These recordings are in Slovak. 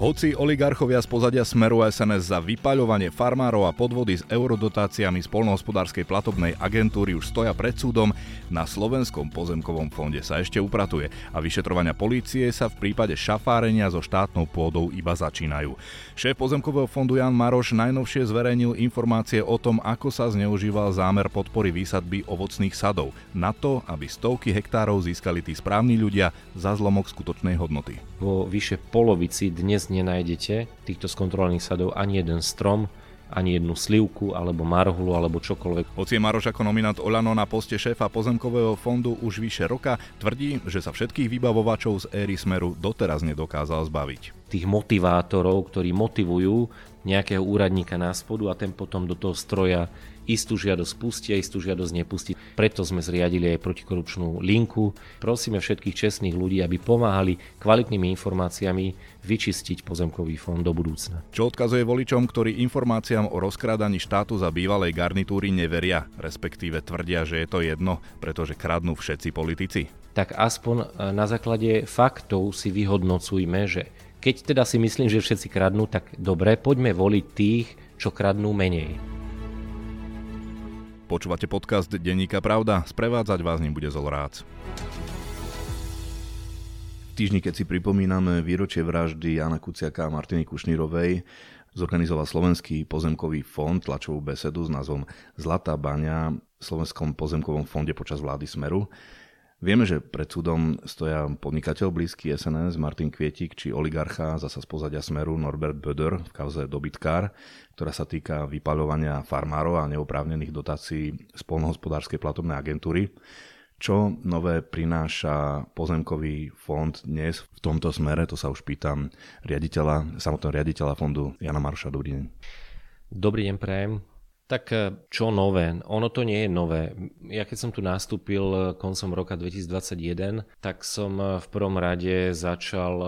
Hoci oligarchovia z pozadia Smeru SNS za vypaľovanie farmárov a podvody s eurodotáciami z polnohospodárskej platobnej agentúry už stoja pred súdom, na Slovenskom pozemkovom fonde sa ešte upratuje a vyšetrovania polície sa v prípade šafárenia so štátnou pôdou iba začínajú. Šéf pozemkového fondu Jan Maroš najnovšie zverejnil informácie o tom, ako sa zneužíval zámer podpory výsadby ovocných sadov na to, aby stovky hektárov získali tí správni ľudia za zlomok skutočnej hodnoty. Vo vyše polovici dnes nenájdete týchto skontrolovaných sadov ani jeden strom, ani jednu slivku, alebo marhulu, alebo čokoľvek. Hoci je Maroš ako nominant Olano na poste šéfa pozemkového fondu už vyše roka, tvrdí, že sa všetkých vybavovačov z éry Smeru doteraz nedokázal zbaviť. Tých motivátorov, ktorí motivujú nejakého úradníka na spodu a ten potom do toho stroja istú žiadosť pustí a istú žiadosť nepustí. Preto sme zriadili aj protikorupčnú linku. Prosíme všetkých čestných ľudí, aby pomáhali kvalitnými informáciami vyčistiť pozemkový fond do budúcna. Čo odkazuje voličom, ktorí informáciám o rozkrádaní štátu za bývalej garnitúry neveria, respektíve tvrdia, že je to jedno, pretože kradnú všetci politici? Tak aspoň e, na základe faktov si vyhodnocujme, že keď teda si myslím, že všetci kradnú, tak dobre, poďme voliť tých, čo kradnú menej. Počúvate podcast Denníka Pravda, sprevádzať vás ním bude Zolrác. V týždni, keď si pripomíname výročie vraždy Jana Kuciaka a Martiny Kušnírovej, zorganizoval Slovenský pozemkový fond tlačovú besedu s názvom Zlatá baňa v Slovenskom pozemkovom fonde počas vlády Smeru. Vieme, že pred súdom stoja podnikateľ blízky SNS Martin Kvietik či oligarcha zasa z pozadia Smeru Norbert Böder v kauze dobytkár, ktorá sa týka vypaľovania farmárov a neoprávnených dotácií z polnohospodárskej platobnej agentúry. Čo nové prináša pozemkový fond dnes v tomto smere? To sa už pýtam riaditeľa, samotného riaditeľa fondu Jana Marša. Dobrý deň. Dobrý deň, prajem. Tak e, čo nové? Ono to nie je nové. Ja keď som tu nastúpil e, koncom roka 2021, tak som e, v prvom rade začal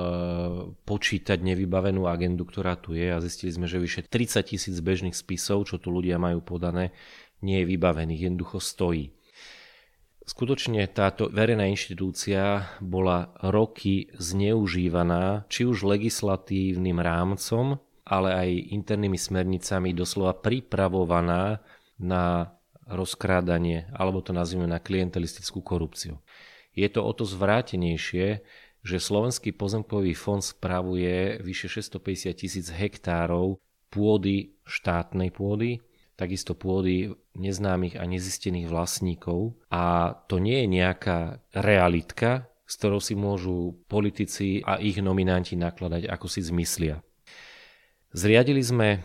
počítať nevybavenú agendu, ktorá tu je a zistili sme, že vyše 30 tisíc bežných spisov, čo tu ľudia majú podané, nie je vybavených, jednoducho stojí. Skutočne táto verejná inštitúcia bola roky zneužívaná či už legislatívnym rámcom, ale aj internými smernicami doslova pripravovaná na rozkrádanie, alebo to nazvime na klientelistickú korupciu. Je to o to zvrátenejšie, že Slovenský pozemkový fond spravuje vyše 650 tisíc hektárov pôdy štátnej pôdy, takisto pôdy neznámych a nezistených vlastníkov. A to nie je nejaká realitka, s ktorou si môžu politici a ich nominanti nakladať, ako si zmyslia. Zriadili sme e,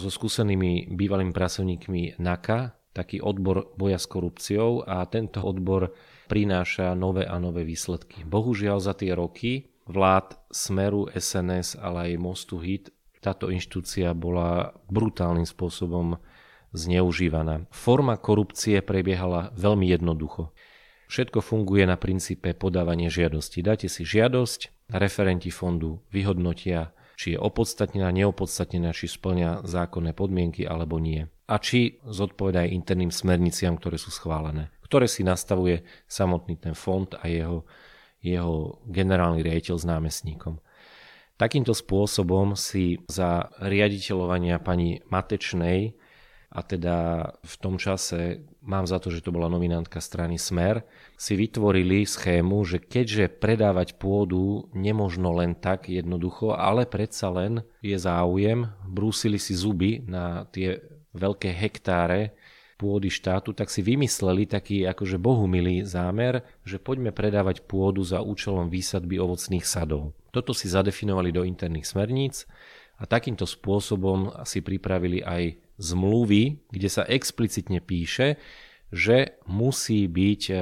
so skúsenými bývalými pracovníkmi NAKA taký odbor boja s korupciou a tento odbor prináša nové a nové výsledky. Bohužiaľ za tie roky vlád Smeru, SNS, ale aj Mostu HIT táto inštitúcia bola brutálnym spôsobom zneužívaná. Forma korupcie prebiehala veľmi jednoducho. Všetko funguje na princípe podávania žiadosti. Dáte si žiadosť, referenti fondu vyhodnotia či je opodstatnená, neopodstatnená, či splňa zákonné podmienky alebo nie. A či zodpoveda aj interným smerniciam, ktoré sú schválené, ktoré si nastavuje samotný ten fond a jeho, jeho generálny riaditeľ s námestníkom. Takýmto spôsobom si za riaditeľovania pani Matečnej a teda v tom čase mám za to, že to bola nominantka strany Smer, si vytvorili schému, že keďže predávať pôdu nemožno len tak jednoducho, ale predsa len je záujem, brúsili si zuby na tie veľké hektáre pôdy štátu, tak si vymysleli taký akože bohumilý zámer, že poďme predávať pôdu za účelom výsadby ovocných sadov. Toto si zadefinovali do interných smerníc a takýmto spôsobom si pripravili aj zmluvy, kde sa explicitne píše, že musí byť e,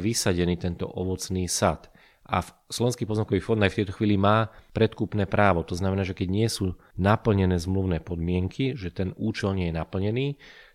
vysadený tento ovocný sad. A Slovenský pozemkový fond aj v tejto chvíli má predkupné právo. To znamená, že keď nie sú naplnené zmluvné podmienky, že ten účel nie je naplnený,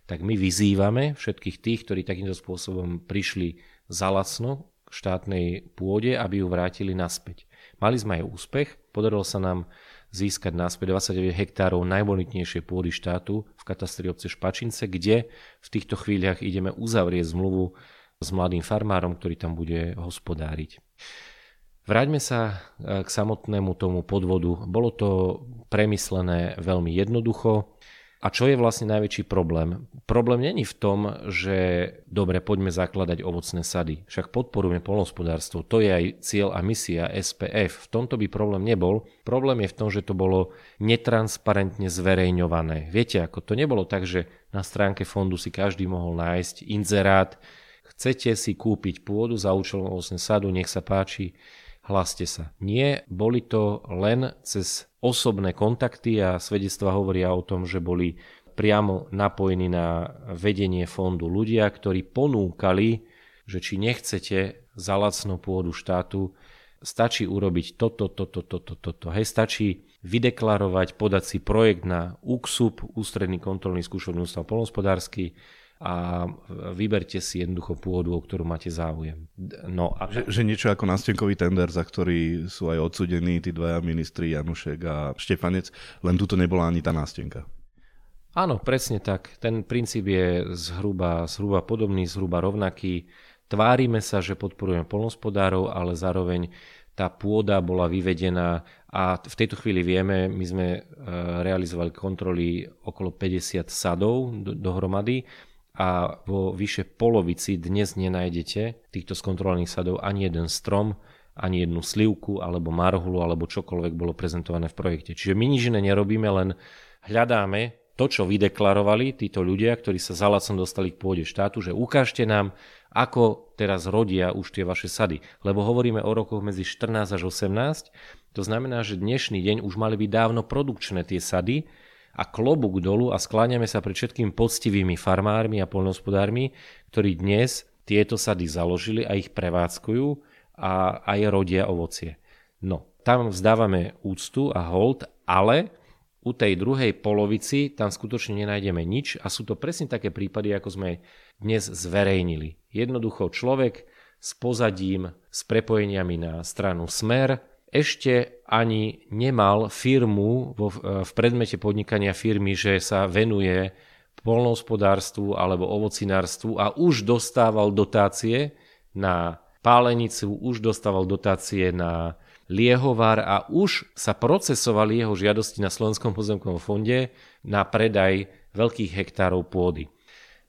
tak my vyzývame všetkých tých, ktorí takýmto spôsobom prišli za lacno k štátnej pôde, aby ju vrátili naspäť. Mali sme aj úspech, podarilo sa nám získať náspäť 29 hektárov najbonitnejšej pôdy štátu v katastri obce Špačince, kde v týchto chvíľach ideme uzavrieť zmluvu s mladým farmárom, ktorý tam bude hospodáriť. Vráťme sa k samotnému tomu podvodu. Bolo to premyslené veľmi jednoducho. A čo je vlastne najväčší problém? Problém není v tom, že dobre, poďme zakladať ovocné sady. Však podporujeme polnospodárstvo, to je aj cieľ a misia SPF. V tomto by problém nebol. Problém je v tom, že to bolo netransparentne zverejňované. Viete, ako to nebolo tak, že na stránke fondu si každý mohol nájsť inzerát, chcete si kúpiť pôdu za účelom ovocné sadu, nech sa páči, hlaste sa. Nie, boli to len cez osobné kontakty a svedectva hovoria o tom, že boli priamo napojení na vedenie fondu ľudia, ktorí ponúkali, že či nechcete za lacnú pôdu štátu, stačí urobiť toto, toto, toto, toto. Hej, stačí vydeklarovať, podať si projekt na UKSUP, Ústredný kontrolný skúšovný ústav polnospodársky, a vyberte si jednoducho pôdu, o ktorú máte záujem. No a... že, že niečo ako nástenkový tender, za ktorý sú aj odsudení tí dvaja ministri Janušek a Štefanec, len tuto nebola ani tá nástenka. Áno, presne tak. Ten princíp je zhruba, zhruba podobný, zhruba rovnaký. Tvárime sa, že podporujeme polnospodárov, ale zároveň tá pôda bola vyvedená a v tejto chvíli vieme, my sme e, realizovali kontroly okolo 50 sadov dohromady a vo vyše polovici dnes nenájdete týchto skontrolovaných sadov ani jeden strom, ani jednu slivku alebo marhulu alebo čokoľvek bolo prezentované v projekte. Čiže my nič iné nerobíme, len hľadáme to, čo vydeklarovali títo ľudia, ktorí sa za lacom dostali k pôde štátu, že ukážte nám, ako teraz rodia už tie vaše sady. Lebo hovoríme o rokoch medzi 14 až 18, to znamená, že dnešný deň už mali byť dávno produkčné tie sady, a klobúk dolu a skláňame sa pred všetkým poctivými farmármi a poľnohospodármi, ktorí dnes tieto sady založili a ich prevádzkujú a aj rodia ovocie. No, tam vzdávame úctu a hold, ale u tej druhej polovici tam skutočne nenájdeme nič a sú to presne také prípady, ako sme dnes zverejnili. Jednoducho človek s pozadím, s prepojeniami na stranu Smer, ešte ani nemal firmu vo, v predmete podnikania firmy, že sa venuje polnohospodárstvu alebo ovocinárstvu a už dostával dotácie na pálenicu, už dostával dotácie na liehovar a už sa procesovali jeho žiadosti na Slovenskom pozemkovom fonde na predaj veľkých hektárov pôdy.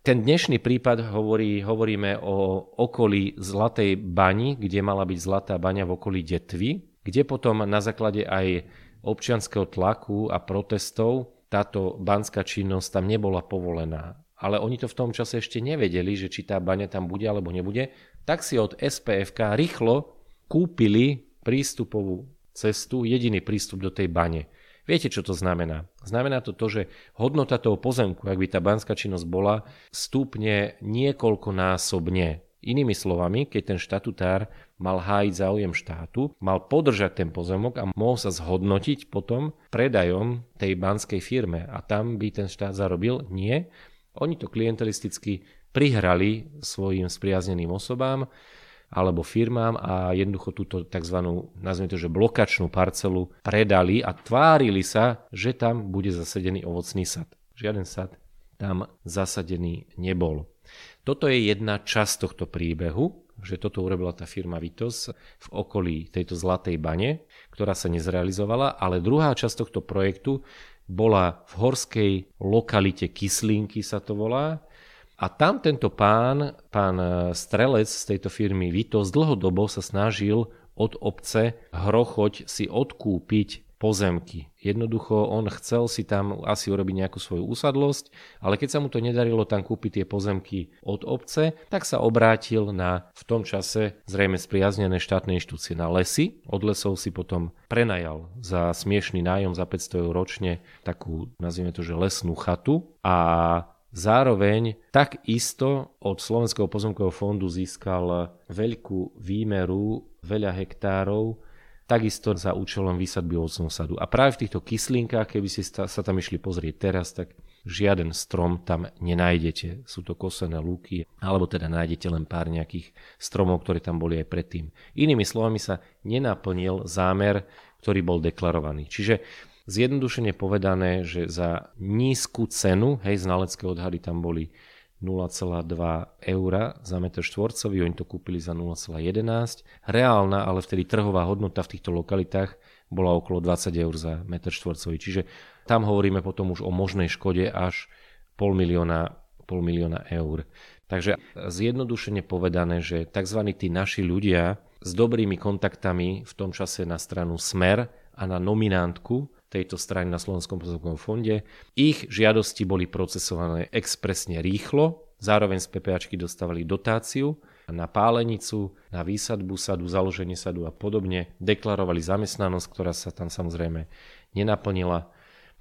Ten dnešný prípad hovorí, hovoríme o okolí Zlatej bani, kde mala byť Zlatá baňa v okolí Detvy, kde potom na základe aj občianského tlaku a protestov táto banská činnosť tam nebola povolená. Ale oni to v tom čase ešte nevedeli, že či tá baňa tam bude alebo nebude, tak si od SPFK rýchlo kúpili prístupovú cestu, jediný prístup do tej bane. Viete, čo to znamená? Znamená to to, že hodnota toho pozemku, ak by tá banská činnosť bola, stúpne niekoľkonásobne. Inými slovami, keď ten štatutár mal hájiť záujem štátu, mal podržať ten pozemok a mohol sa zhodnotiť potom predajom tej banskej firme a tam by ten štát zarobil? Nie. Oni to klientelisticky prihrali svojim spriazneným osobám alebo firmám a jednoducho túto tzv. nazvime to, že blokačnú parcelu predali a tvárili sa, že tam bude zasadený ovocný sad. Žiaden sad tam zasadený nebol. Toto je jedna časť tohto príbehu, že toto urobila tá firma Vitos v okolí tejto Zlatej bane, ktorá sa nezrealizovala, ale druhá časť tohto projektu bola v horskej lokalite Kyslinky sa to volá, a tam tento pán, pán Strelec z tejto firmy Vitos dlhodobo sa snažil od obce Hrochoť si odkúpiť pozemky. Jednoducho on chcel si tam asi urobiť nejakú svoju usadlosť, ale keď sa mu to nedarilo tam kúpiť tie pozemky od obce, tak sa obrátil na v tom čase zrejme spriaznené štátne inštitúcie na lesy. Od lesov si potom prenajal za smiešný nájom za 500 eur ročne takú, nazvime to, že lesnú chatu a Zároveň takisto od Slovenského pozemkového fondu získal veľkú výmeru, veľa hektárov takisto za účelom výsadby ovocného sadu. A práve v týchto kyslinkách, keby ste sa tam išli pozrieť teraz, tak žiaden strom tam nenájdete. Sú to kosené lúky, alebo teda nájdete len pár nejakých stromov, ktoré tam boli aj predtým. Inými slovami sa nenaplnil zámer, ktorý bol deklarovaný. Čiže zjednodušene povedané, že za nízku cenu, hej, znalecké odhady tam boli 0,2 eur za meter štvorcový, oni to kúpili za 0,11. Reálna, ale vtedy trhová hodnota v týchto lokalitách bola okolo 20 eur za meter štvorcový. Čiže tam hovoríme potom už o možnej škode až pol milióna, pol milióna eur. Takže zjednodušene povedané, že tzv. tí naši ľudia s dobrými kontaktami v tom čase na stranu Smer a na nominantku tejto strany na Slovenskom pozemkovom fonde. Ich žiadosti boli procesované expresne rýchlo, zároveň z PPAčky dostávali dotáciu na pálenicu, na výsadbu sadu, založenie sadu a podobne. Deklarovali zamestnanosť, ktorá sa tam samozrejme nenaplnila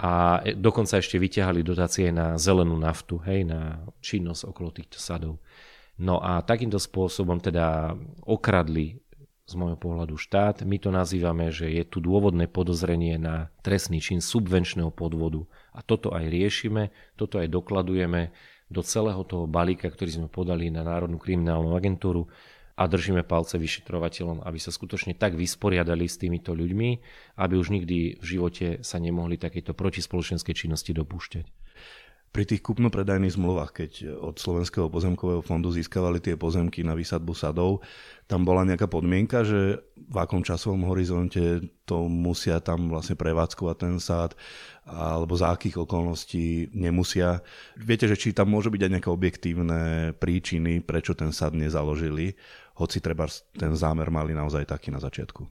a dokonca ešte vyťahali dotácie na zelenú naftu, hej, na činnosť okolo týchto sadov. No a takýmto spôsobom teda okradli z môjho pohľadu štát. My to nazývame, že je tu dôvodné podozrenie na trestný čin subvenčného podvodu. A toto aj riešime, toto aj dokladujeme do celého toho balíka, ktorý sme podali na Národnú kriminálnu agentúru a držíme palce vyšetrovateľom, aby sa skutočne tak vysporiadali s týmito ľuďmi, aby už nikdy v živote sa nemohli takéto protispoločenskej činnosti dopúšťať. Pri tých kupno-predajných zmluvách, keď od Slovenského pozemkového fondu získavali tie pozemky na výsadbu sadov, tam bola nejaká podmienka, že v akom časovom horizonte to musia tam vlastne prevádzkovať ten sád, alebo za akých okolností nemusia. Viete, že či tam môže byť aj nejaké objektívne príčiny, prečo ten sad nezaložili, hoci treba ten zámer mali naozaj taký na začiatku.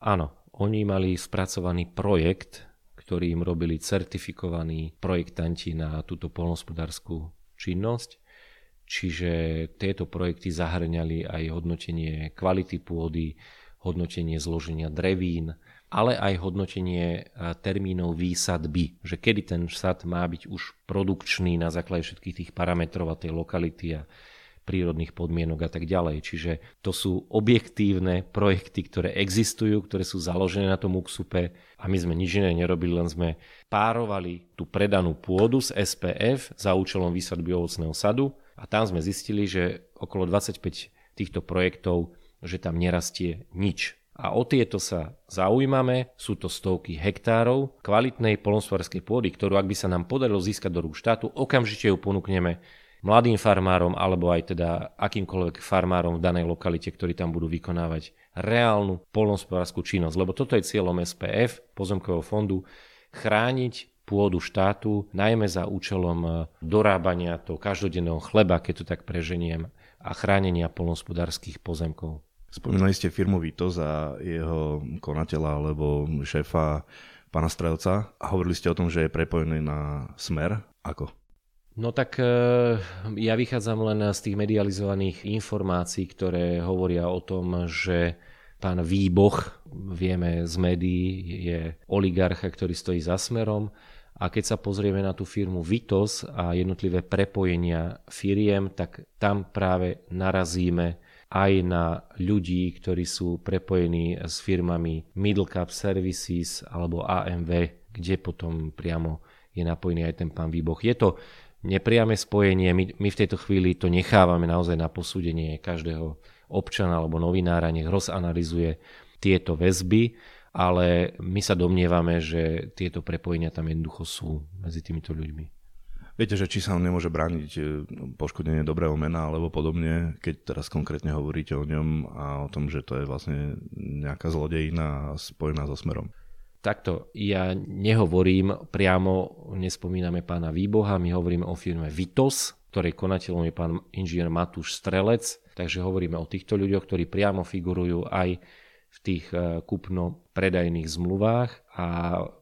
Áno, oni mali spracovaný projekt ktorý im robili certifikovaní projektanti na túto polnospodárskú činnosť. Čiže tieto projekty zahrňali aj hodnotenie kvality pôdy, hodnotenie zloženia drevín, ale aj hodnotenie termínov výsadby, že kedy ten sad má byť už produkčný na základe všetkých tých parametrov a tej lokality a prírodných podmienok a tak ďalej. Čiže to sú objektívne projekty, ktoré existujú, ktoré sú založené na tom UKSUPE a my sme nič iné nerobili, len sme párovali tú predanú pôdu z SPF za účelom výsadby ovocného sadu a tam sme zistili, že okolo 25 týchto projektov, že tam nerastie nič. A o tieto sa zaujímame, sú to stovky hektárov kvalitnej polnospodárskej pôdy, ktorú ak by sa nám podarilo získať do rúk štátu, okamžite ju ponúkneme mladým farmárom alebo aj teda akýmkoľvek farmárom v danej lokalite, ktorí tam budú vykonávať reálnu polnospodárskú činnosť. Lebo toto je cieľom SPF, pozemkového fondu, chrániť pôdu štátu, najmä za účelom e, dorábania toho každodenného chleba, keď to tak preženiem, a chránenia polnospodárských pozemkov. Spomínali ste firmu Vitos a jeho konateľa alebo šéfa pána Strelca a hovorili ste o tom, že je prepojený na Smer. Ako? No tak e, ja vychádzam len z tých medializovaných informácií, ktoré hovoria o tom, že pán Výboch, vieme z médií, je oligarcha, ktorý stojí za smerom. A keď sa pozrieme na tú firmu Vitos a jednotlivé prepojenia firiem, tak tam práve narazíme aj na ľudí, ktorí sú prepojení s firmami Middle Cap Services alebo AMV, kde potom priamo je napojený aj ten pán Výboch. Je to nepriame spojenie. My, my v tejto chvíli to nechávame naozaj na posúdenie každého občana alebo novinára, nech rozanalizuje tieto väzby, ale my sa domnievame, že tieto prepojenia tam jednoducho sú medzi týmito ľuďmi. Viete, že či sa nemôže brániť e, poškodenie dobrého mena alebo podobne, keď teraz konkrétne hovoríte o ňom a o tom, že to je vlastne nejaká zlodejina spojená so smerom. Takto, ja nehovorím priamo, nespomíname pána Výboha, my hovoríme o firme Vitos, ktorej konateľom je pán inžinier Matúš Strelec, takže hovoríme o týchto ľuďoch, ktorí priamo figurujú aj v tých e, kúpno-predajných zmluvách. A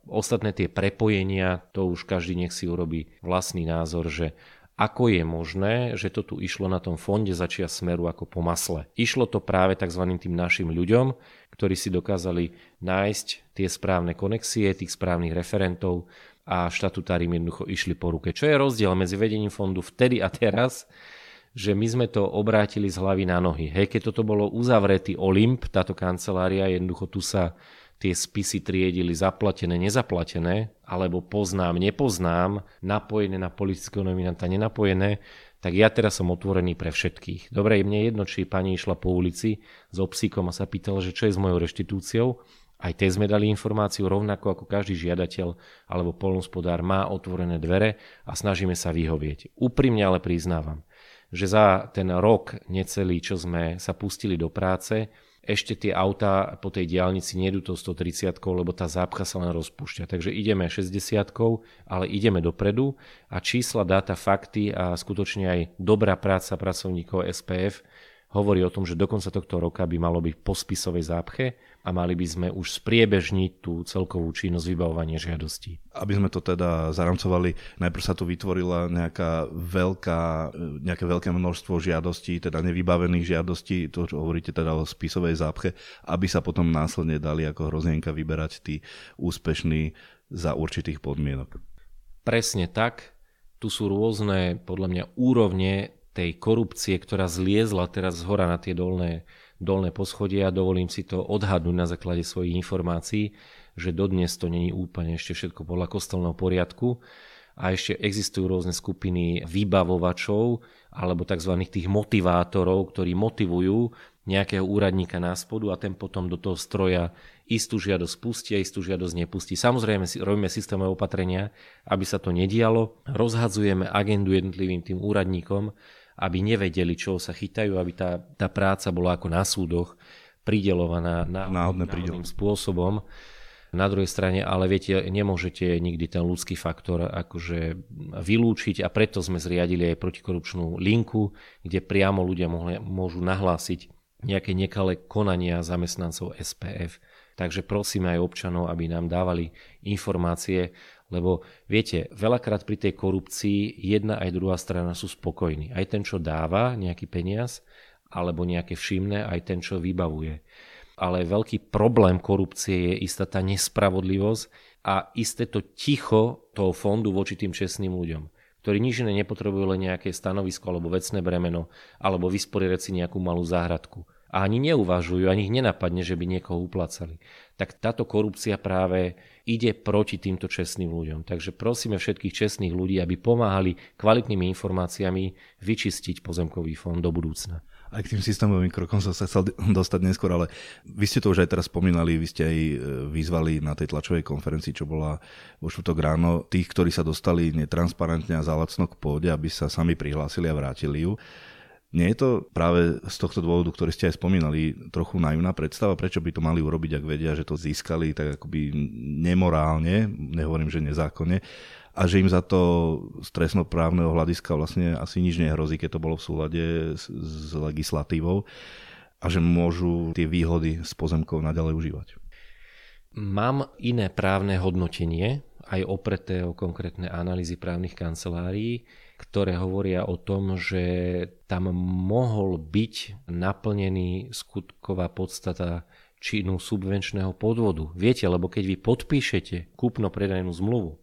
ostatné tie prepojenia, to už každý nech si urobí vlastný názor, že ako je možné, že to tu išlo na tom fonde začia smeru ako po masle. Išlo to práve tzv. tým našim ľuďom, ktorí si dokázali nájsť tie správne konexie, tých správnych referentov a štatutári jednoducho išli po ruke. Čo je rozdiel medzi vedením fondu vtedy a teraz, že my sme to obrátili z hlavy na nohy. Hej, keď toto bolo uzavretý Olymp, táto kancelária, jednoducho tu sa tie spisy triedili zaplatené, nezaplatené, alebo poznám, nepoznám, napojené na politického nominanta, nenapojené, tak ja teraz som otvorený pre všetkých. Dobre, mne jedno, či pani išla po ulici s obsíkom a sa pýtala, že čo je s mojou reštitúciou, Aj tej sme dali informáciu rovnako ako každý žiadateľ alebo polnospodár má otvorené dvere a snažíme sa vyhovieť. Úprimne ale priznávam, že za ten rok necelý, čo sme sa pustili do práce, ešte tie autá po tej diálnici nejdu to 130, lebo tá zápcha sa len rozpúšťa. Takže ideme 60, ale ideme dopredu a čísla, dáta, fakty a skutočne aj dobrá práca pracovníkov SPF hovorí o tom, že do konca tohto roka by malo byť po spisovej zápche a mali by sme už spriebežniť tú celkovú činnosť vybavovania žiadostí. Aby sme to teda zaramcovali, najprv sa tu vytvorila nejaká veľká, nejaké veľké množstvo žiadostí, teda nevybavených žiadostí, to čo hovoríte teda o spisovej zápche, aby sa potom následne dali ako hrozienka vyberať tí úspešní za určitých podmienok. Presne tak. Tu sú rôzne, podľa mňa, úrovne tej korupcie, ktorá zliezla teraz z hora na tie dolné dolné poschodie a dovolím si to odhadnúť na základe svojich informácií, že dodnes to není úplne ešte všetko podľa kostolného poriadku a ešte existujú rôzne skupiny vybavovačov alebo tzv. tých motivátorov, ktorí motivujú nejakého úradníka na spodu a ten potom do toho stroja istú žiadosť pustí a istú žiadosť nepustí. Samozrejme robíme systémové opatrenia, aby sa to nedialo. Rozhadzujeme agendu jednotlivým tým úradníkom, aby nevedeli, čo sa chytajú, aby tá, tá práca bola ako na súdoch pridelovaná náhodným pridel. spôsobom. Na druhej strane, ale viete, nemôžete nikdy ten ľudský faktor akože vylúčiť a preto sme zriadili aj protikorupčnú linku, kde priamo ľudia mohli, môžu nahlásiť nejaké nekalé konania zamestnancov SPF. Takže prosíme aj občanov, aby nám dávali informácie, lebo viete, veľakrát pri tej korupcii jedna aj druhá strana sú spokojní. Aj ten, čo dáva nejaký peniaz, alebo nejaké všimné, aj ten, čo vybavuje. Ale veľký problém korupcie je istá tá nespravodlivosť a isté to ticho toho fondu voči tým čestným ľuďom ktorí nič iné nepotrebujú len nejaké stanovisko alebo vecné bremeno, alebo vysporiadať si nejakú malú záhradku. A ani neuvažujú, ani ich nenapadne, že by niekoho uplacali. Tak táto korupcia práve ide proti týmto čestným ľuďom. Takže prosíme všetkých čestných ľudí, aby pomáhali kvalitnými informáciami vyčistiť pozemkový fond do budúcna. Aj k tým systémovým krokom som sa chcel dostať neskôr, ale vy ste to už aj teraz spomínali, vy ste aj e, vyzvali na tej tlačovej konferencii, čo bola vo štvrtok ráno, tých, ktorí sa dostali netransparentne a zalacno k pôde, aby sa sami prihlásili a vrátili ju. Nie je to práve z tohto dôvodu, ktorý ste aj spomínali, trochu naivná predstava, prečo by to mali urobiť, ak vedia, že to získali tak akoby nemorálne, nehovorím, že nezákonne, a že im za to z trestnoprávneho hľadiska vlastne asi nič nehrozí, keď to bolo v súlade s, s legislatívou a že môžu tie výhody z pozemkov naďalej užívať. Mám iné právne hodnotenie, aj opreté o konkrétne analýzy právnych kancelárií ktoré hovoria o tom, že tam mohol byť naplnený skutková podstata činu subvenčného podvodu. Viete, lebo keď vy podpíšete kúpno-predajnú zmluvu,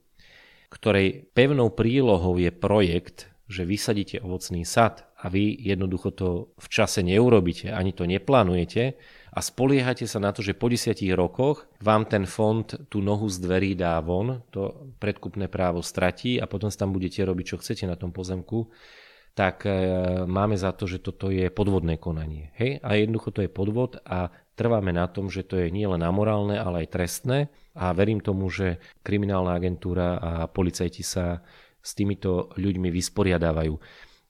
ktorej pevnou prílohou je projekt, že vysadíte ovocný sad a vy jednoducho to v čase neurobíte, ani to neplánujete, a spoliehate sa na to, že po desiatich rokoch vám ten fond tú nohu z dverí dá von, to predkupné právo stratí a potom tam budete robiť, čo chcete na tom pozemku, tak e, máme za to, že toto je podvodné konanie. Hej? A jednoducho to je podvod a trváme na tom, že to je nielen amorálne, ale aj trestné a verím tomu, že kriminálna agentúra a policajti sa s týmito ľuďmi vysporiadávajú.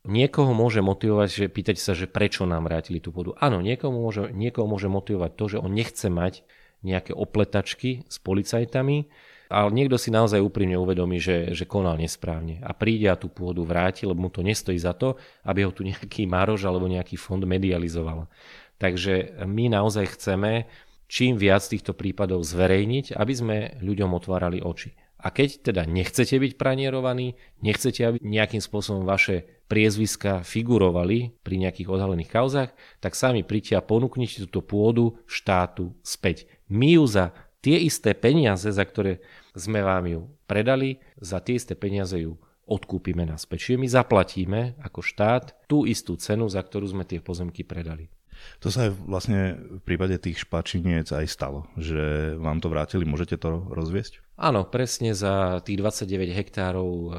Niekoho môže motivovať, že pýtať sa, že prečo nám vrátili tú vodu. Áno, niekoho môže, niekoho môže motivovať to, že on nechce mať nejaké opletačky s policajtami, ale niekto si naozaj úprimne uvedomí, že, že konal nesprávne a príde a tú pôdu vráti, lebo mu to nestojí za to, aby ho tu nejaký marož alebo nejaký fond medializoval. Takže my naozaj chceme čím viac týchto prípadov zverejniť, aby sme ľuďom otvárali oči. A keď teda nechcete byť pranierovaní, nechcete, aby nejakým spôsobom vaše priezviska figurovali pri nejakých odhalených kauzach, tak sami príďte a ponúknite túto pôdu štátu späť. My ju za tie isté peniaze, za ktoré sme vám ju predali, za tie isté peniaze ju odkúpime naspäť. Čiže my zaplatíme ako štát tú istú cenu, za ktorú sme tie pozemky predali. To sa vlastne v prípade tých špačiniec aj stalo, že vám to vrátili. Môžete to rozviesť? Áno, presne za tých 29 hektárov e,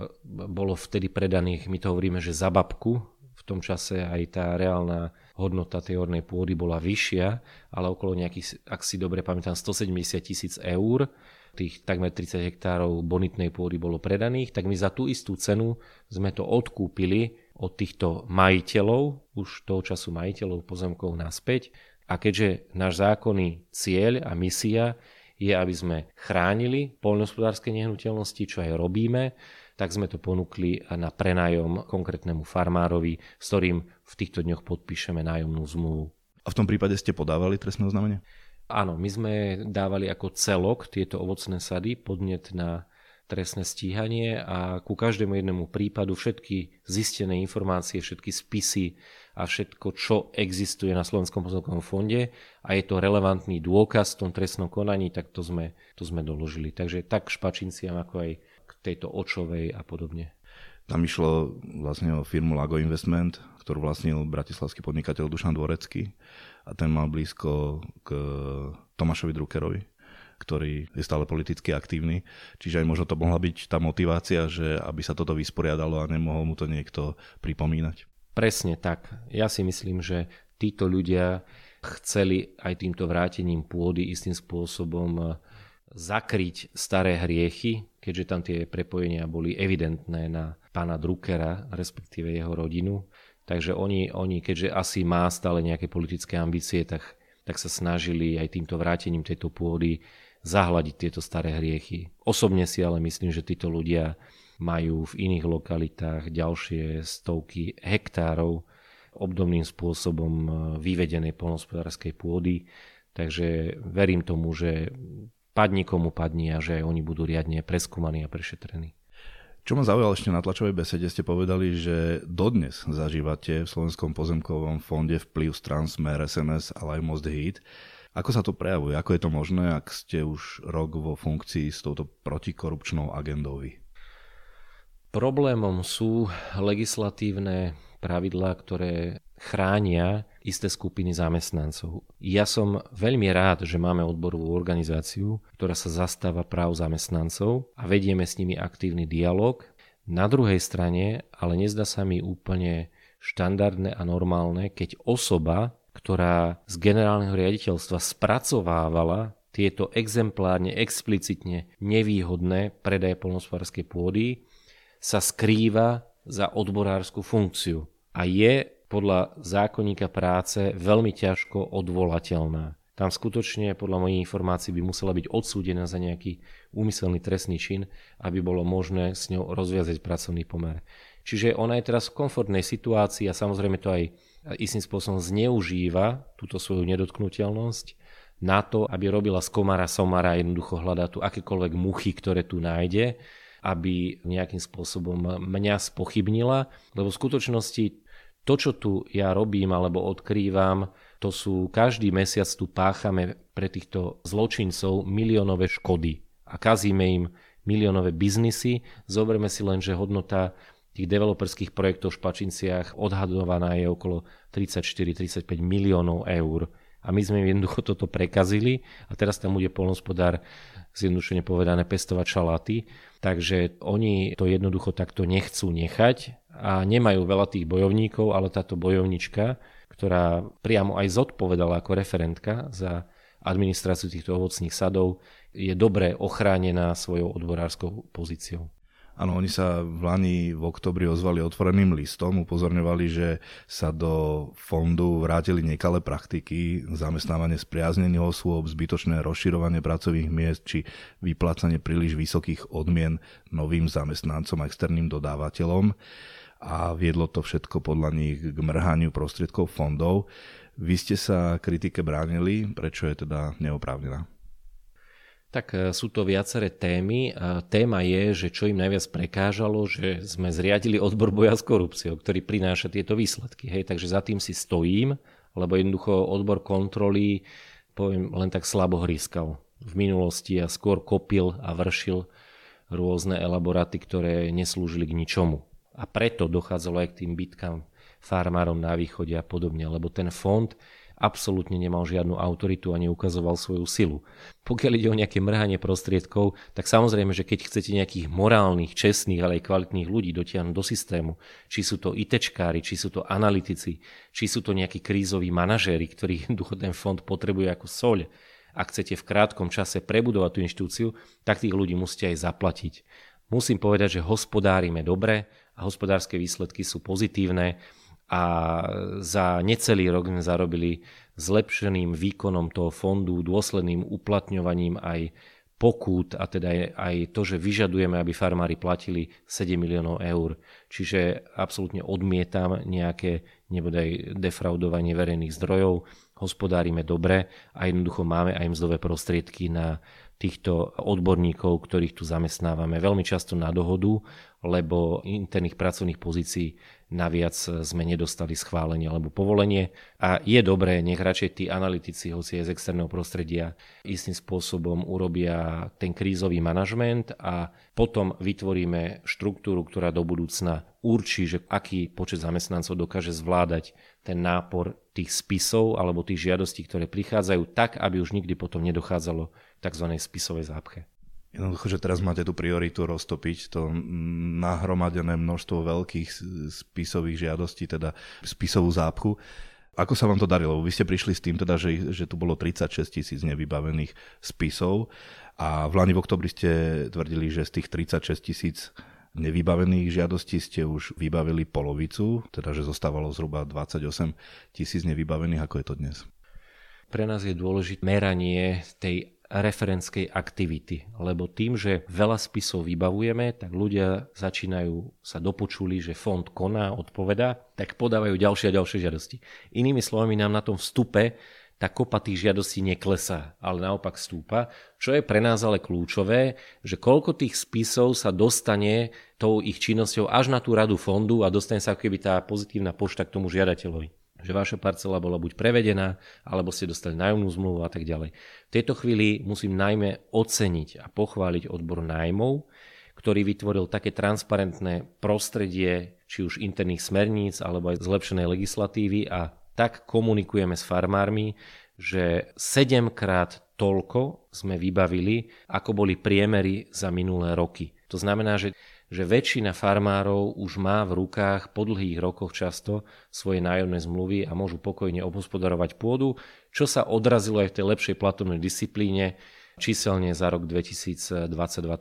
bolo vtedy predaných, my to hovoríme, že za babku. V tom čase aj tá reálna hodnota tej ornej pôdy bola vyššia, ale okolo nejakých, ak si dobre pamätám, 170 tisíc eur tých takmer 30 hektárov bonitnej pôdy bolo predaných, tak my za tú istú cenu sme to odkúpili od týchto majiteľov, už toho času majiteľov pozemkov naspäť. A keďže náš zákonný cieľ a misia je, aby sme chránili poľnohospodárske nehnuteľnosti, čo aj robíme, tak sme to ponúkli na prenájom konkrétnemu farmárovi, s ktorým v týchto dňoch podpíšeme nájomnú zmluvu. A v tom prípade ste podávali trestné oznámenie? Áno, my sme dávali ako celok tieto ovocné sady podnet na trestné stíhanie a ku každému jednému prípadu všetky zistené informácie, všetky spisy a všetko, čo existuje na Slovenskom pozemkovom fonde a je to relevantný dôkaz v tom trestnom konaní, tak to sme, to sme doložili. Takže tak špačinciam, ako aj k tejto očovej a podobne. Tam išlo vlastne o firmu Lago Investment, ktorú vlastnil bratislavský podnikateľ Dušan Dvorecký a ten mal blízko k Tomášovi Druckerovi ktorý je stále politicky aktívny. Čiže aj možno to mohla byť tá motivácia, že aby sa toto vysporiadalo a nemohol mu to niekto pripomínať. Presne tak. Ja si myslím, že títo ľudia chceli aj týmto vrátením pôdy istým spôsobom zakryť staré hriechy, keďže tam tie prepojenia boli evidentné na pána Druckera, respektíve jeho rodinu. Takže oni, oni keďže asi má stále nejaké politické ambície, tak, tak sa snažili aj týmto vrátením tejto pôdy zahladiť tieto staré hriechy. Osobne si ale myslím, že títo ľudia majú v iných lokalitách ďalšie stovky hektárov obdobným spôsobom e, vyvedenej polnospodárskej pôdy. Takže verím tomu, že padni komu padni a že oni budú riadne preskúmaní a prešetrení. Čo ma zaujalo ešte na tlačovej besede, ste povedali, že dodnes zažívate v Slovenskom pozemkovom fonde vplyv strán Smer, SNS, ale aj Most Hit. Ako sa to prejavuje? Ako je to možné, ak ste už rok vo funkcii s touto protikorupčnou agendou vy? Problémom sú legislatívne pravidlá, ktoré chránia isté skupiny zamestnancov. Ja som veľmi rád, že máme odborovú organizáciu, ktorá sa zastáva práv zamestnancov a vedieme s nimi aktívny dialog. Na druhej strane ale nezdá sa mi úplne štandardné a normálne, keď osoba, ktorá z generálneho riaditeľstva spracovávala tieto exemplárne, explicitne nevýhodné predaje polnospodárskej pôdy, sa skrýva za odborárskú funkciu a je podľa zákonníka práce veľmi ťažko odvolateľná. Tam skutočne podľa mojich informácií by musela byť odsúdená za nejaký úmyselný trestný čin, aby bolo možné s ňou rozviazať pracovný pomer. Čiže ona je teraz v komfortnej situácii a samozrejme to aj istým spôsobom zneužíva túto svoju nedotknutelnosť na to, aby robila z komara somara jednoducho hľadá tu akékoľvek muchy, ktoré tu nájde aby nejakým spôsobom mňa spochybnila, lebo v skutočnosti to, čo tu ja robím alebo odkrývam, to sú každý mesiac tu páchame pre týchto zločincov miliónové škody a kazíme im miliónové biznisy. Zoberme si len, že hodnota tých developerských projektov v Špačinciach odhadovaná je okolo 34-35 miliónov eur. A my sme im jednoducho toto prekazili a teraz tam bude polnospodár zjednodušene povedané pestovať šalaty. Takže oni to jednoducho takto nechcú nechať a nemajú veľa tých bojovníkov, ale táto bojovnička, ktorá priamo aj zodpovedala ako referentka za administráciu týchto ovocných sadov, je dobre ochránená svojou odborárskou pozíciou. Áno, oni sa v Lani v oktobri ozvali otvoreným listom, upozorňovali, že sa do fondu vrátili nekalé praktiky, zamestnávanie spriaznených osôb, zbytočné rozširovanie pracových miest či vyplácanie príliš vysokých odmien novým zamestnancom a externým dodávateľom a viedlo to všetko podľa nich k mrhaniu prostriedkov fondov. Vy ste sa kritike bránili, prečo je teda neoprávnená? Tak e, sú to viaceré témy. Téma je, že čo im najviac prekážalo, že sme zriadili odbor boja s korupciou, ktorý prináša tieto výsledky. Hej, takže za tým si stojím, lebo jednoducho odbor kontroly, poviem, len tak slabo hryskal v minulosti a skôr kopil a vršil rôzne elaboráty, ktoré neslúžili k ničomu. A preto dochádzalo aj k tým bitkám farmárom na východe a podobne, lebo ten fond absolútne nemal žiadnu autoritu a neukazoval svoju silu. Pokiaľ ide o nejaké mrhanie prostriedkov, tak samozrejme, že keď chcete nejakých morálnych, čestných, ale aj kvalitných ľudí dotiahnuť do systému, či sú to ITčkári, či sú to analytici, či sú to nejakí krízoví manažéri, ktorých ten fond potrebuje ako soľ, ak chcete v krátkom čase prebudovať tú inštitúciu, tak tých ľudí musíte aj zaplatiť. Musím povedať, že hospodárime dobre a hospodárske výsledky sú pozitívne a za necelý rok sme zarobili zlepšeným výkonom toho fondu, dôsledným uplatňovaním aj pokút a teda aj to, že vyžadujeme, aby farmári platili 7 miliónov eur. Čiže absolútne odmietam nejaké nebodaj defraudovanie verejných zdrojov, hospodárime dobre a jednoducho máme aj mzdové prostriedky na týchto odborníkov, ktorých tu zamestnávame veľmi často na dohodu, lebo interných pracovných pozícií naviac sme nedostali schválenie alebo povolenie. A je dobré, nech radšej tí analytici, hoci je z externého prostredia, istým spôsobom urobia ten krízový manažment a potom vytvoríme štruktúru, ktorá do budúcna určí, že aký počet zamestnancov dokáže zvládať ten nápor tých spisov alebo tých žiadostí, ktoré prichádzajú, tak, aby už nikdy potom nedochádzalo tzv. spisovej zápche. Jednoducho, že teraz máte tú prioritu roztopiť to nahromadené množstvo veľkých spisových žiadostí, teda spisovú zápchu. Ako sa vám to darilo? Vy ste prišli s tým, teda, že, že tu bolo 36 tisíc nevybavených spisov a v Lani v oktobri ste tvrdili, že z tých 36 tisíc nevybavených žiadostí ste už vybavili polovicu, teda že zostávalo zhruba 28 tisíc nevybavených. Ako je to dnes? Pre nás je dôležité meranie tej referenskej aktivity, lebo tým, že veľa spisov vybavujeme, tak ľudia začínajú sa dopočuli, že fond koná, odpoveda, tak podávajú ďalšie a ďalšie žiadosti. Inými slovami nám na tom vstupe tá kopa tých žiadostí neklesá, ale naopak stúpa, čo je pre nás ale kľúčové, že koľko tých spisov sa dostane tou ich činnosťou až na tú radu fondu a dostane sa keby tá pozitívna pošta k tomu žiadateľovi že vaša parcela bola buď prevedená, alebo ste dostali nájomnú zmluvu a tak ďalej. V tejto chvíli musím najmä oceniť a pochváliť odbor nájmov, ktorý vytvoril také transparentné prostredie, či už interných smerníc, alebo aj zlepšenej legislatívy a tak komunikujeme s farmármi, že 7 krát toľko sme vybavili, ako boli priemery za minulé roky. To znamená, že, že väčšina farmárov už má v rukách po dlhých rokoch často svoje nájomné zmluvy a môžu pokojne obhospodarovať pôdu, čo sa odrazilo aj v tej lepšej platovnej disciplíne, Číselne za rok 2022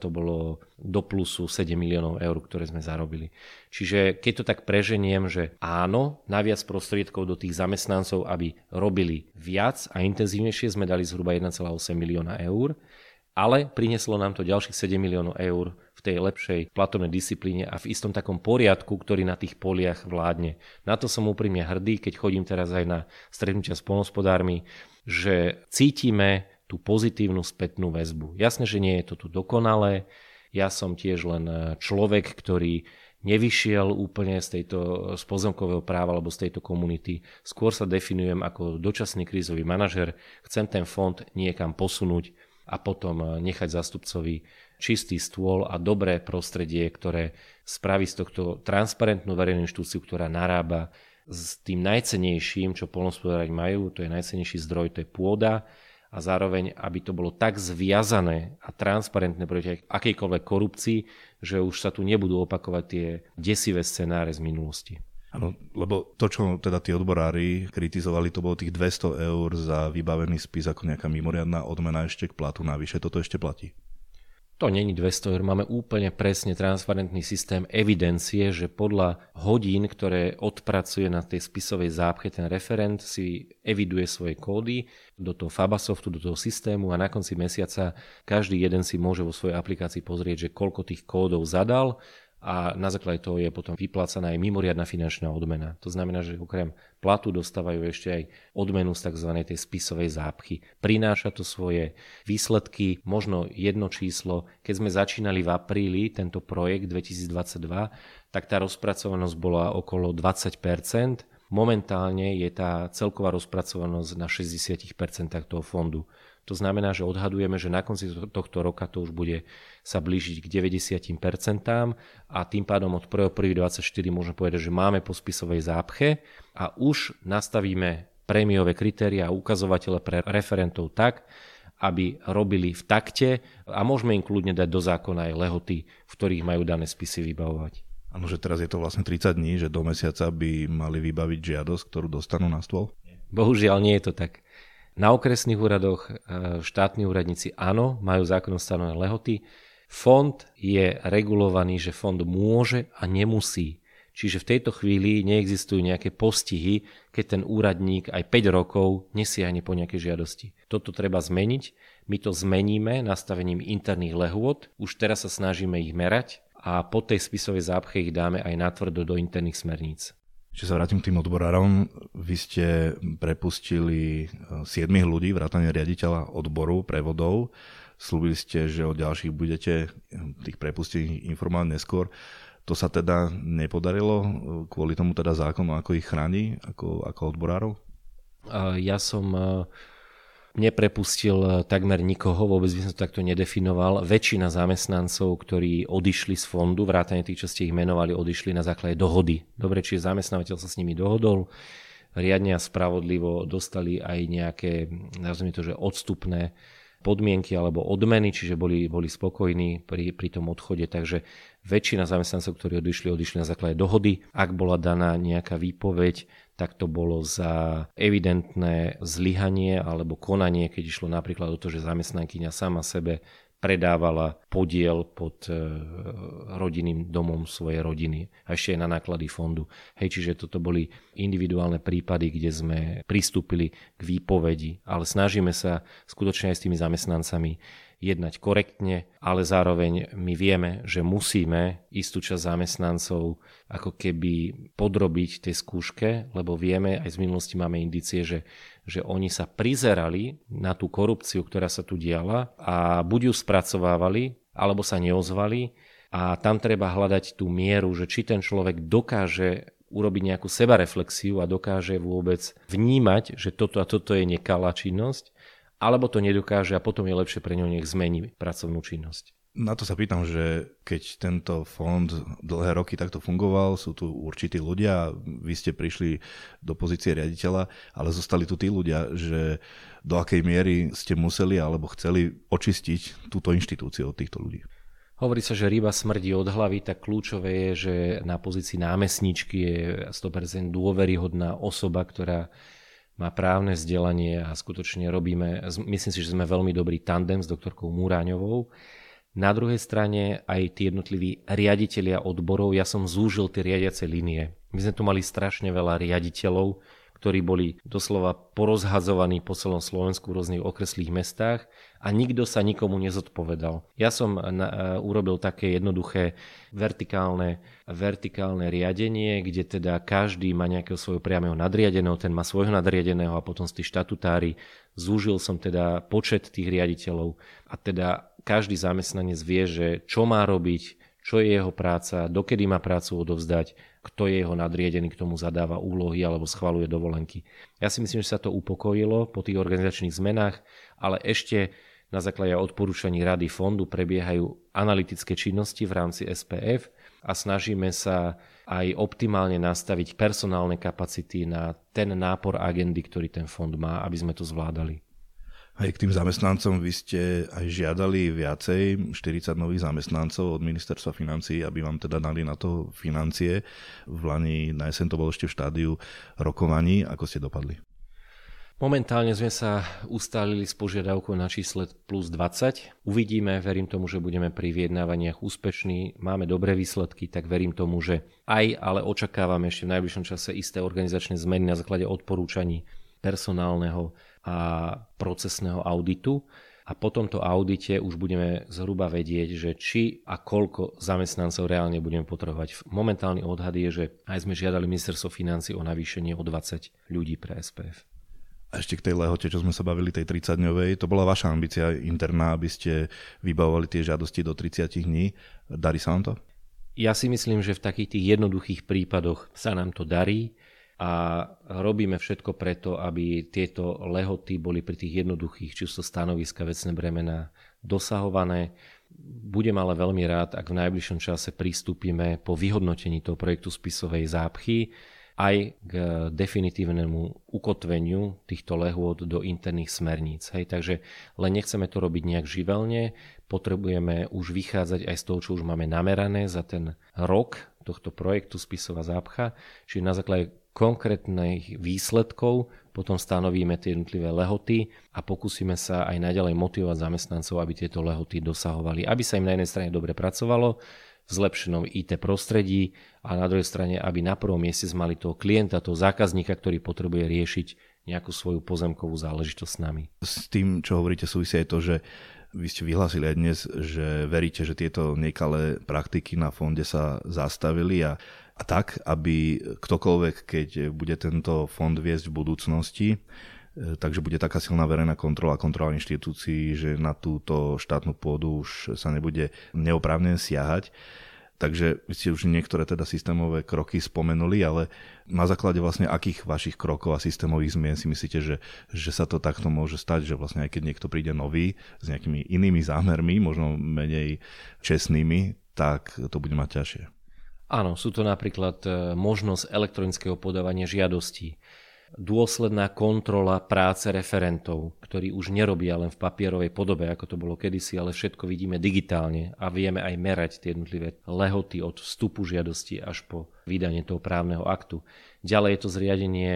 to bolo do plusu 7 miliónov eur, ktoré sme zarobili. Čiže keď to tak preženiem, že áno, naviac prostriedkov do tých zamestnancov, aby robili viac a intenzívnejšie, sme dali zhruba 1,8 milióna eur, ale prinieslo nám to ďalších 7 miliónov eur v tej lepšej platovnej disciplíne a v istom takom poriadku, ktorý na tých poliach vládne. Na to som úprimne hrdý, keď chodím teraz aj na stretnutia s polnospodármi, že cítime tú pozitívnu spätnú väzbu. Jasné, že nie je to tu dokonalé, ja som tiež len e, človek, ktorý nevyšiel úplne z, tejto, z pozemkového práva alebo z tejto komunity. Skôr sa definujem ako dočasný krízový manažer. Chcem ten fond niekam posunúť a potom e, nechať zástupcovi čistý stôl a dobré prostredie, ktoré spraví z tohto transparentnú verejnú inštitúciu, ktorá narába s tým najcenejším, čo polnospodári majú, to je najcenejší zdroj, to je pôda, a zároveň, aby to bolo tak zviazané a transparentné proti akejkoľvek korupcii, že už sa tu nebudú opakovať tie desivé scenáre z minulosti. Áno, lebo to, čo teda tí odborári kritizovali, to bolo tých 200 eur za vybavený spis ako nejaká mimoriadná odmena ešte k platu navyše. Toto ešte platí? To není 200 eur, máme úplne presne transparentný systém evidencie, že podľa hodín, ktoré odpracuje na tej spisovej zápche, ten referent si eviduje svoje kódy do toho Fabasoftu, do toho systému a na konci mesiaca každý jeden si môže vo svojej aplikácii pozrieť, že koľko tých kódov zadal a na základe toho je potom vyplácaná aj mimoriadná finančná odmena. To znamená, že okrem platu dostávajú ešte aj odmenu z tzv. tej spisovej zápchy. Prináša to svoje výsledky, možno jedno číslo. Keď sme začínali v apríli tento projekt 2022, tak tá rozpracovanosť bola okolo 20%. Momentálne je tá celková rozpracovanosť na 60% toho fondu. To znamená, že odhadujeme, že na konci tohto roka to už bude sa blížiť k 90% a tým pádom od 1.1.24 môžeme povedať, že máme po spisovej zápche a už nastavíme prémiové kritéria a ukazovatele pre referentov tak, aby robili v takte a môžeme im kľudne dať do zákona aj lehoty, v ktorých majú dané spisy vybavovať. Áno, že teraz je to vlastne 30 dní, že do mesiaca by mali vybaviť žiadosť, ktorú dostanú na stôl? Bohužiaľ nie je to tak. Na okresných úradoch e, štátni úradníci áno, majú zákonom stanovené lehoty. Fond je regulovaný, že fond môže a nemusí Čiže v tejto chvíli neexistujú nejaké postihy, keď ten úradník aj 5 rokov nesiahne po nejakej žiadosti. Toto treba zmeniť. My to zmeníme nastavením interných lehôd. Už teraz sa snažíme ich merať a po tej spisovej zápche ich dáme aj natvrdo do interných smerníc. Čiže sa vrátim k tým odborárom. Vy ste prepustili 7 eh, ľudí, vrátane riaditeľa odboru prevodov. Slúbili ste, že o ďalších budete tých prepustených informovať neskôr. To sa teda nepodarilo kvôli tomu teda zákonu, ako ich chráni ako, ako odborárov? Ja som neprepustil e, takmer nikoho, vôbec by som to takto nedefinoval. Väčšina zamestnancov, ktorí odišli z fondu, vrátane tých, čo ste ich menovali, odišli na základe dohody. Dobre, čiže zamestnávateľ sa s nimi dohodol, riadne a spravodlivo dostali aj nejaké, nazvime to, že odstupné podmienky alebo odmeny, čiže boli, boli spokojní pri, pri tom odchode, takže väčšina zamestnancov, ktorí odišli, odišli na základe dohody. Ak bola daná nejaká výpoveď, tak to bolo za evidentné zlyhanie alebo konanie, keď išlo napríklad o to, že zamestnankyňa sama sebe predávala podiel pod e, rodinným domom svojej rodiny a ešte aj na náklady fondu. Hej, čiže toto boli individuálne prípady, kde sme pristúpili k výpovedi, ale snažíme sa skutočne aj s tými zamestnancami jednať korektne, ale zároveň my vieme, že musíme istú časť zamestnancov ako keby podrobiť tej skúške, lebo vieme, aj z minulosti máme indície, že, že oni sa prizerali na tú korupciu, ktorá sa tu diala a buď ju spracovávali, alebo sa neozvali. A tam treba hľadať tú mieru, že či ten človek dokáže urobiť nejakú sebareflexiu a dokáže vôbec vnímať, že toto a toto je nekalá činnosť alebo to nedokáže a potom je lepšie pre ňo nech zmení pracovnú činnosť. Na to sa pýtam, že keď tento fond dlhé roky takto fungoval, sú tu určití ľudia, vy ste prišli do pozície riaditeľa, ale zostali tu tí ľudia, že do akej miery ste museli alebo chceli očistiť túto inštitúciu od týchto ľudí. Hovorí sa, že ryba smrdí od hlavy, tak kľúčové je, že na pozícii námestničky je 100% dôveryhodná osoba, ktorá má právne vzdelanie a skutočne robíme, myslím si, že sme veľmi dobrý tandem s doktorkou Múráňovou. Na druhej strane aj tí jednotliví riaditeľia odborov, ja som zúžil tie riadiace línie. My sme tu mali strašne veľa riaditeľov, ktorí boli doslova porozhazovaní po celom Slovensku v rôznych okreslých mestách a nikto sa nikomu nezodpovedal. Ja som na, uh, urobil také jednoduché vertikálne, vertikálne riadenie, kde teda každý má nejakého svojho priamého nadriadeného, ten má svojho nadriadeného a potom z tých štatutári zúžil som teda počet tých riaditeľov a teda každý zamestnanec vie, že čo má robiť, čo je jeho práca, dokedy má prácu odovzdať, kto je jeho nadriedený, k tomu zadáva úlohy alebo schvaluje dovolenky. Ja si myslím, že sa to upokojilo po tých organizačných zmenách, ale ešte na základe odporúčaní Rady fondu prebiehajú analytické činnosti v rámci SPF a snažíme sa aj optimálne nastaviť personálne kapacity na ten nápor agendy, ktorý ten fond má, aby sme to zvládali. Aj k tým zamestnancom vy ste aj žiadali viacej, 40 nových zamestnancov od ministerstva financí, aby vám teda dali na to financie. V Lani na jesen to bolo ešte v štádiu rokovaní. Ako ste dopadli? Momentálne sme sa ustálili s požiadavkou na čísle plus 20. Uvidíme, verím tomu, že budeme pri vyjednávaniach úspešní. Máme dobré výsledky, tak verím tomu, že aj, ale očakávame ešte v najbližšom čase isté organizačné zmeny na základe odporúčaní personálneho a procesného auditu a po tomto audite už budeme zhruba vedieť, že či a koľko zamestnancov reálne budeme potrebovať. Momentálny odhad je, že aj sme žiadali ministerstvo financí o navýšenie o 20 ľudí pre SPF. A ešte k tej lehote, čo sme sa bavili, tej 30-dňovej, to bola vaša ambícia interná, aby ste vybavovali tie žiadosti do 30 dní. Darí sa vám to? Ja si myslím, že v takých tých jednoduchých prípadoch sa nám to darí a robíme všetko preto, aby tieto lehoty boli pri tých jednoduchých, či sú stanoviska, vecné bremená, dosahované. Budem ale veľmi rád, ak v najbližšom čase pristúpime po vyhodnotení toho projektu spisovej zápchy aj k definitívnemu ukotveniu týchto lehôd do interných smerníc. Hej, takže len nechceme to robiť nejak živelne, potrebujeme už vychádzať aj z toho, čo už máme namerané za ten rok tohto projektu Spisová zápcha, čiže na základe konkrétnych výsledkov potom stanovíme tie jednotlivé lehoty a pokúsime sa aj naďalej motivovať zamestnancov, aby tieto lehoty dosahovali, aby sa im na jednej strane dobre pracovalo, v zlepšenom IT prostredí a na druhej strane, aby na prvom mieste mali toho klienta, toho zákazníka, ktorý potrebuje riešiť nejakú svoju pozemkovú záležitosť s nami. S tým, čo hovoríte, súvisí aj to, že vy ste vyhlásili aj dnes, že veríte, že tieto nekalé praktiky na fonde sa zastavili a a tak, aby ktokoľvek, keď bude tento fond viesť v budúcnosti, e, takže bude taká silná verejná kontrola, kontrola inštitúcií, že na túto štátnu pôdu už sa nebude neoprávne siahať. Takže vy ste už niektoré teda systémové kroky spomenuli, ale na základe vlastne akých vašich krokov a systémových zmien si myslíte, že, že sa to takto môže stať, že vlastne aj keď niekto príde nový s nejakými inými zámermi, možno menej čestnými, tak to bude mať ťažšie. Áno, sú to napríklad e, možnosť elektronického podávania žiadostí, dôsledná kontrola práce referentov, ktorí už nerobia len v papierovej podobe, ako to bolo kedysi, ale všetko vidíme digitálne a vieme aj merať tie jednotlivé lehoty od vstupu žiadosti až po vydanie toho právneho aktu. Ďalej je to zriadenie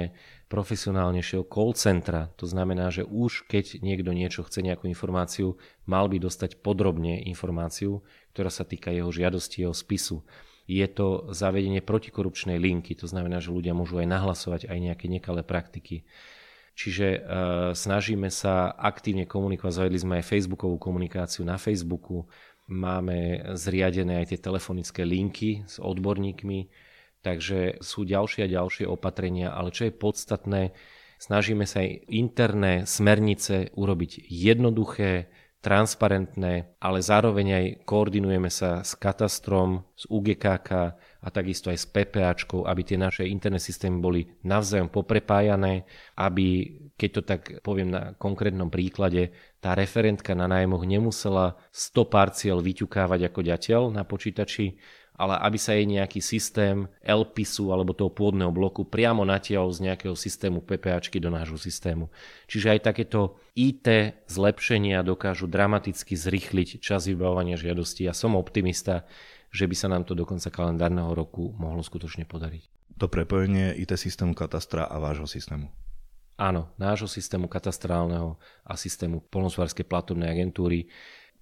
profesionálnejšieho call centra. To znamená, že už keď niekto niečo chce, nejakú informáciu, mal by dostať podrobne informáciu, ktorá sa týka jeho žiadosti, jeho spisu je to zavedenie protikorupčnej linky, to znamená, že ľudia môžu aj nahlasovať aj nejaké nekalé praktiky. Čiže e, snažíme sa aktívne komunikovať, zavedli sme aj facebookovú komunikáciu na Facebooku, máme zriadené aj tie telefonické linky s odborníkmi, takže sú ďalšie a ďalšie opatrenia, ale čo je podstatné, snažíme sa aj interné smernice urobiť jednoduché, transparentné, ale zároveň aj koordinujeme sa s katastrom, s UGKK a takisto aj s PPAčkou, aby tie naše interné systémy boli navzájom poprepájané, aby, keď to tak poviem na konkrétnom príklade, tá referentka na nájmoch nemusela 100 parciel vyťukávať ako ďateľ na počítači, ale aby sa jej nejaký systém LPISu alebo toho pôdneho bloku priamo natiahol z nejakého systému PPAčky do nášho systému. Čiže aj takéto IT zlepšenia dokážu dramaticky zrychliť čas vybavovania žiadosti. Ja som optimista, že by sa nám to do konca kalendárneho roku mohlo skutočne podariť. To prepojenie IT systému katastra a vášho systému. Áno, nášho systému katastrálneho a systému polnospodárskej platobnej agentúry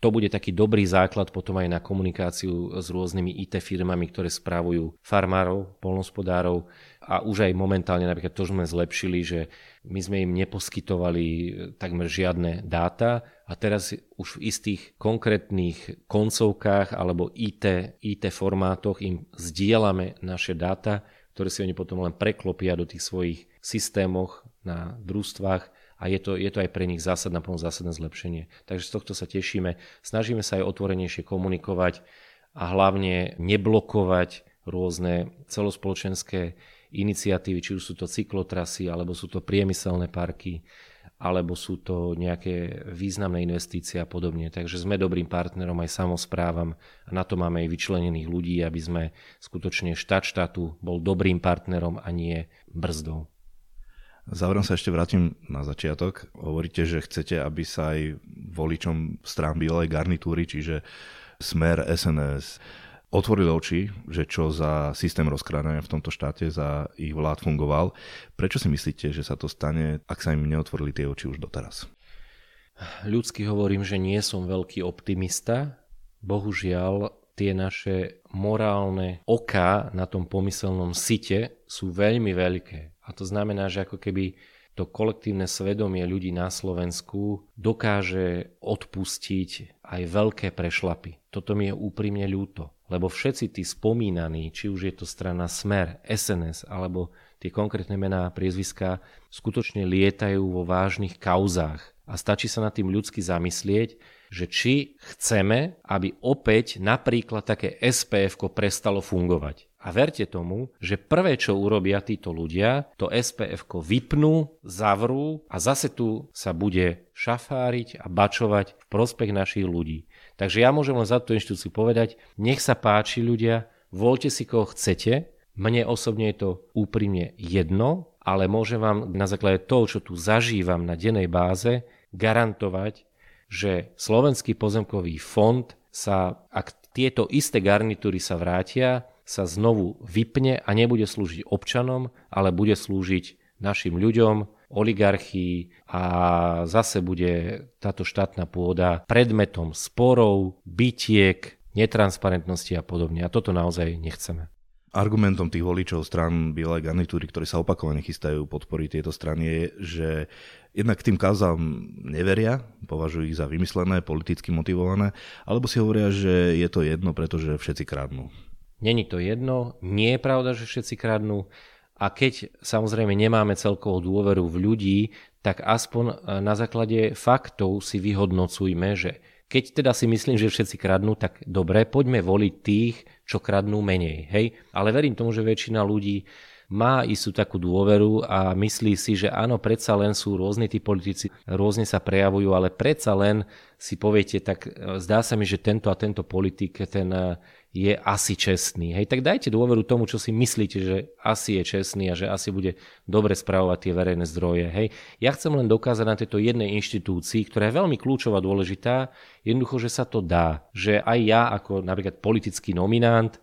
to bude taký dobrý základ potom aj na komunikáciu s rôznymi IT firmami, ktoré správujú farmárov, polnospodárov. A už aj momentálne napríklad to sme zlepšili, že my sme im neposkytovali takmer žiadne dáta. A teraz už v istých konkrétnych koncovkách alebo IT, IT formátoch im zdieľame naše dáta, ktoré si oni potom len preklopia do tých svojich systémoch na družstvách a je to, je to aj pre nich zásadná pomoc, zásadné zlepšenie. Takže z tohto sa tešíme. Snažíme sa aj otvorenejšie komunikovať a hlavne neblokovať rôzne celospoločenské iniciatívy, či už sú to cyklotrasy, alebo sú to priemyselné parky, alebo sú to nejaké významné investície a podobne. Takže sme dobrým partnerom aj samozprávam a na to máme aj vyčlenených ľudí, aby sme skutočne štát štátu bol dobrým partnerom a nie brzdou. Záverom sa ešte vrátim na začiatok. Hovoríte, že chcete, aby sa aj voličom strán bielej garnitúry, čiže Smer, SNS, otvorili oči, že čo za systém rozkrádania v tomto štáte za ich vlád fungoval. Prečo si myslíte, že sa to stane, ak sa im neotvorili tie oči už doteraz? Ľudsky hovorím, že nie som veľký optimista. Bohužiaľ, tie naše morálne oká na tom pomyselnom site sú veľmi veľké. A to znamená, že ako keby to kolektívne svedomie ľudí na Slovensku dokáže odpustiť aj veľké prešlapy. Toto mi je úprimne ľúto, lebo všetci tí spomínaní, či už je to strana Smer, SNS alebo tie konkrétne mená a priezviská, skutočne lietajú vo vážnych kauzách. A stačí sa nad tým ľudsky zamyslieť, že či chceme, aby opäť napríklad také SPF prestalo fungovať. A verte tomu, že prvé, čo urobia títo ľudia, to SPF vypnú, zavrú a zase tu sa bude šafáriť a bačovať v prospech našich ľudí. Takže ja môžem len za tú inštitúciu povedať, nech sa páči ľudia, voľte si koho chcete, Mne osobne je to úprimne jedno, ale môžem vám na základe toho, čo tu zažívam na dennej báze, garantovať, že Slovenský pozemkový fond sa, ak tieto isté garnitúry sa vrátia, sa znovu vypne a nebude slúžiť občanom, ale bude slúžiť našim ľuďom, oligarchii a zase bude táto štátna pôda predmetom sporov, bytiek, netransparentnosti a podobne. A toto naozaj nechceme. Argumentom tých voličov stran Bielej garnitúry, ktorí sa opakovane chystajú podporiť tieto strany, je, že jednak tým kauzám neveria, považujú ich za vymyslené, politicky motivované, alebo si hovoria, že je to jedno, pretože všetci kradnú. Není to jedno, nie je pravda, že všetci kradnú. A keď samozrejme nemáme celkovú dôveru v ľudí, tak aspoň e, na základe faktov si vyhodnocujme, že keď teda si myslím, že všetci kradnú, tak dobre, poďme voliť tých, čo kradnú menej. Hej? Ale verím tomu, že väčšina ľudí má istú takú dôveru a myslí si, že áno, predsa len sú rôzni tí politici, rôzne sa prejavujú, ale predsa len si poviete, tak e, zdá sa mi, že tento a tento politik ten e, je asi čestný. Hej, tak dajte dôveru tomu, čo si myslíte, že asi je čestný a že asi bude dobre spravovať tie verejné zdroje. Hej. Ja chcem len dokázať na tejto jednej inštitúcii, ktorá je veľmi kľúčová, dôležitá, jednoducho, že sa to dá. Že aj ja ako napríklad politický nominant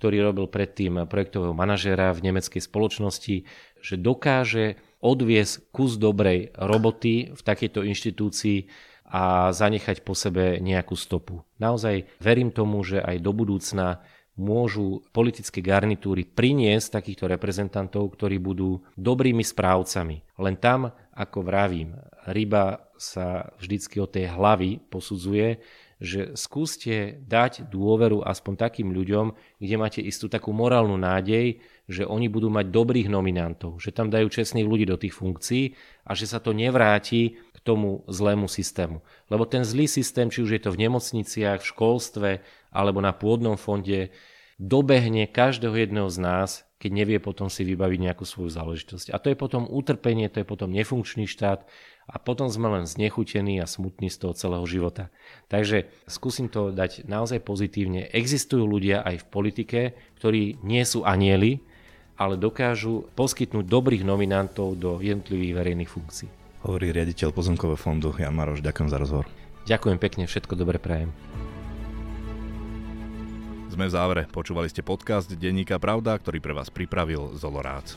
ktorý robil predtým projektového manažéra v nemeckej spoločnosti, že dokáže odviesť kus dobrej roboty v takejto inštitúcii a zanechať po sebe nejakú stopu. Naozaj verím tomu, že aj do budúcna môžu politické garnitúry priniesť takýchto reprezentantov, ktorí budú dobrými správcami. Len tam, ako vravím, ryba sa vždycky od tej hlavy posudzuje, že skúste dať dôveru aspoň takým ľuďom, kde máte istú takú morálnu nádej, že oni budú mať dobrých nominantov, že tam dajú čestných ľudí do tých funkcií a že sa to nevráti k tomu zlému systému. Lebo ten zlý systém, či už je to v nemocniciach, v školstve alebo na pôdnom fonde, dobehne každého jedného z nás, keď nevie potom si vybaviť nejakú svoju záležitosť. A to je potom utrpenie, to je potom nefunkčný štát a potom sme len znechutení a smutní z toho celého života. Takže skúsim to dať naozaj pozitívne. Existujú ľudia aj v politike, ktorí nie sú anieli, ale dokážu poskytnúť dobrých nominantov do jednotlivých verejných funkcií. Hovorí riaditeľ pozemkového fondu Jan Maroš. Ďakujem za rozhovor. Ďakujem pekne, všetko dobre prajem. Sme v závere. Počúvali ste podcast Denníka Pravda, ktorý pre vás pripravil Zolorác.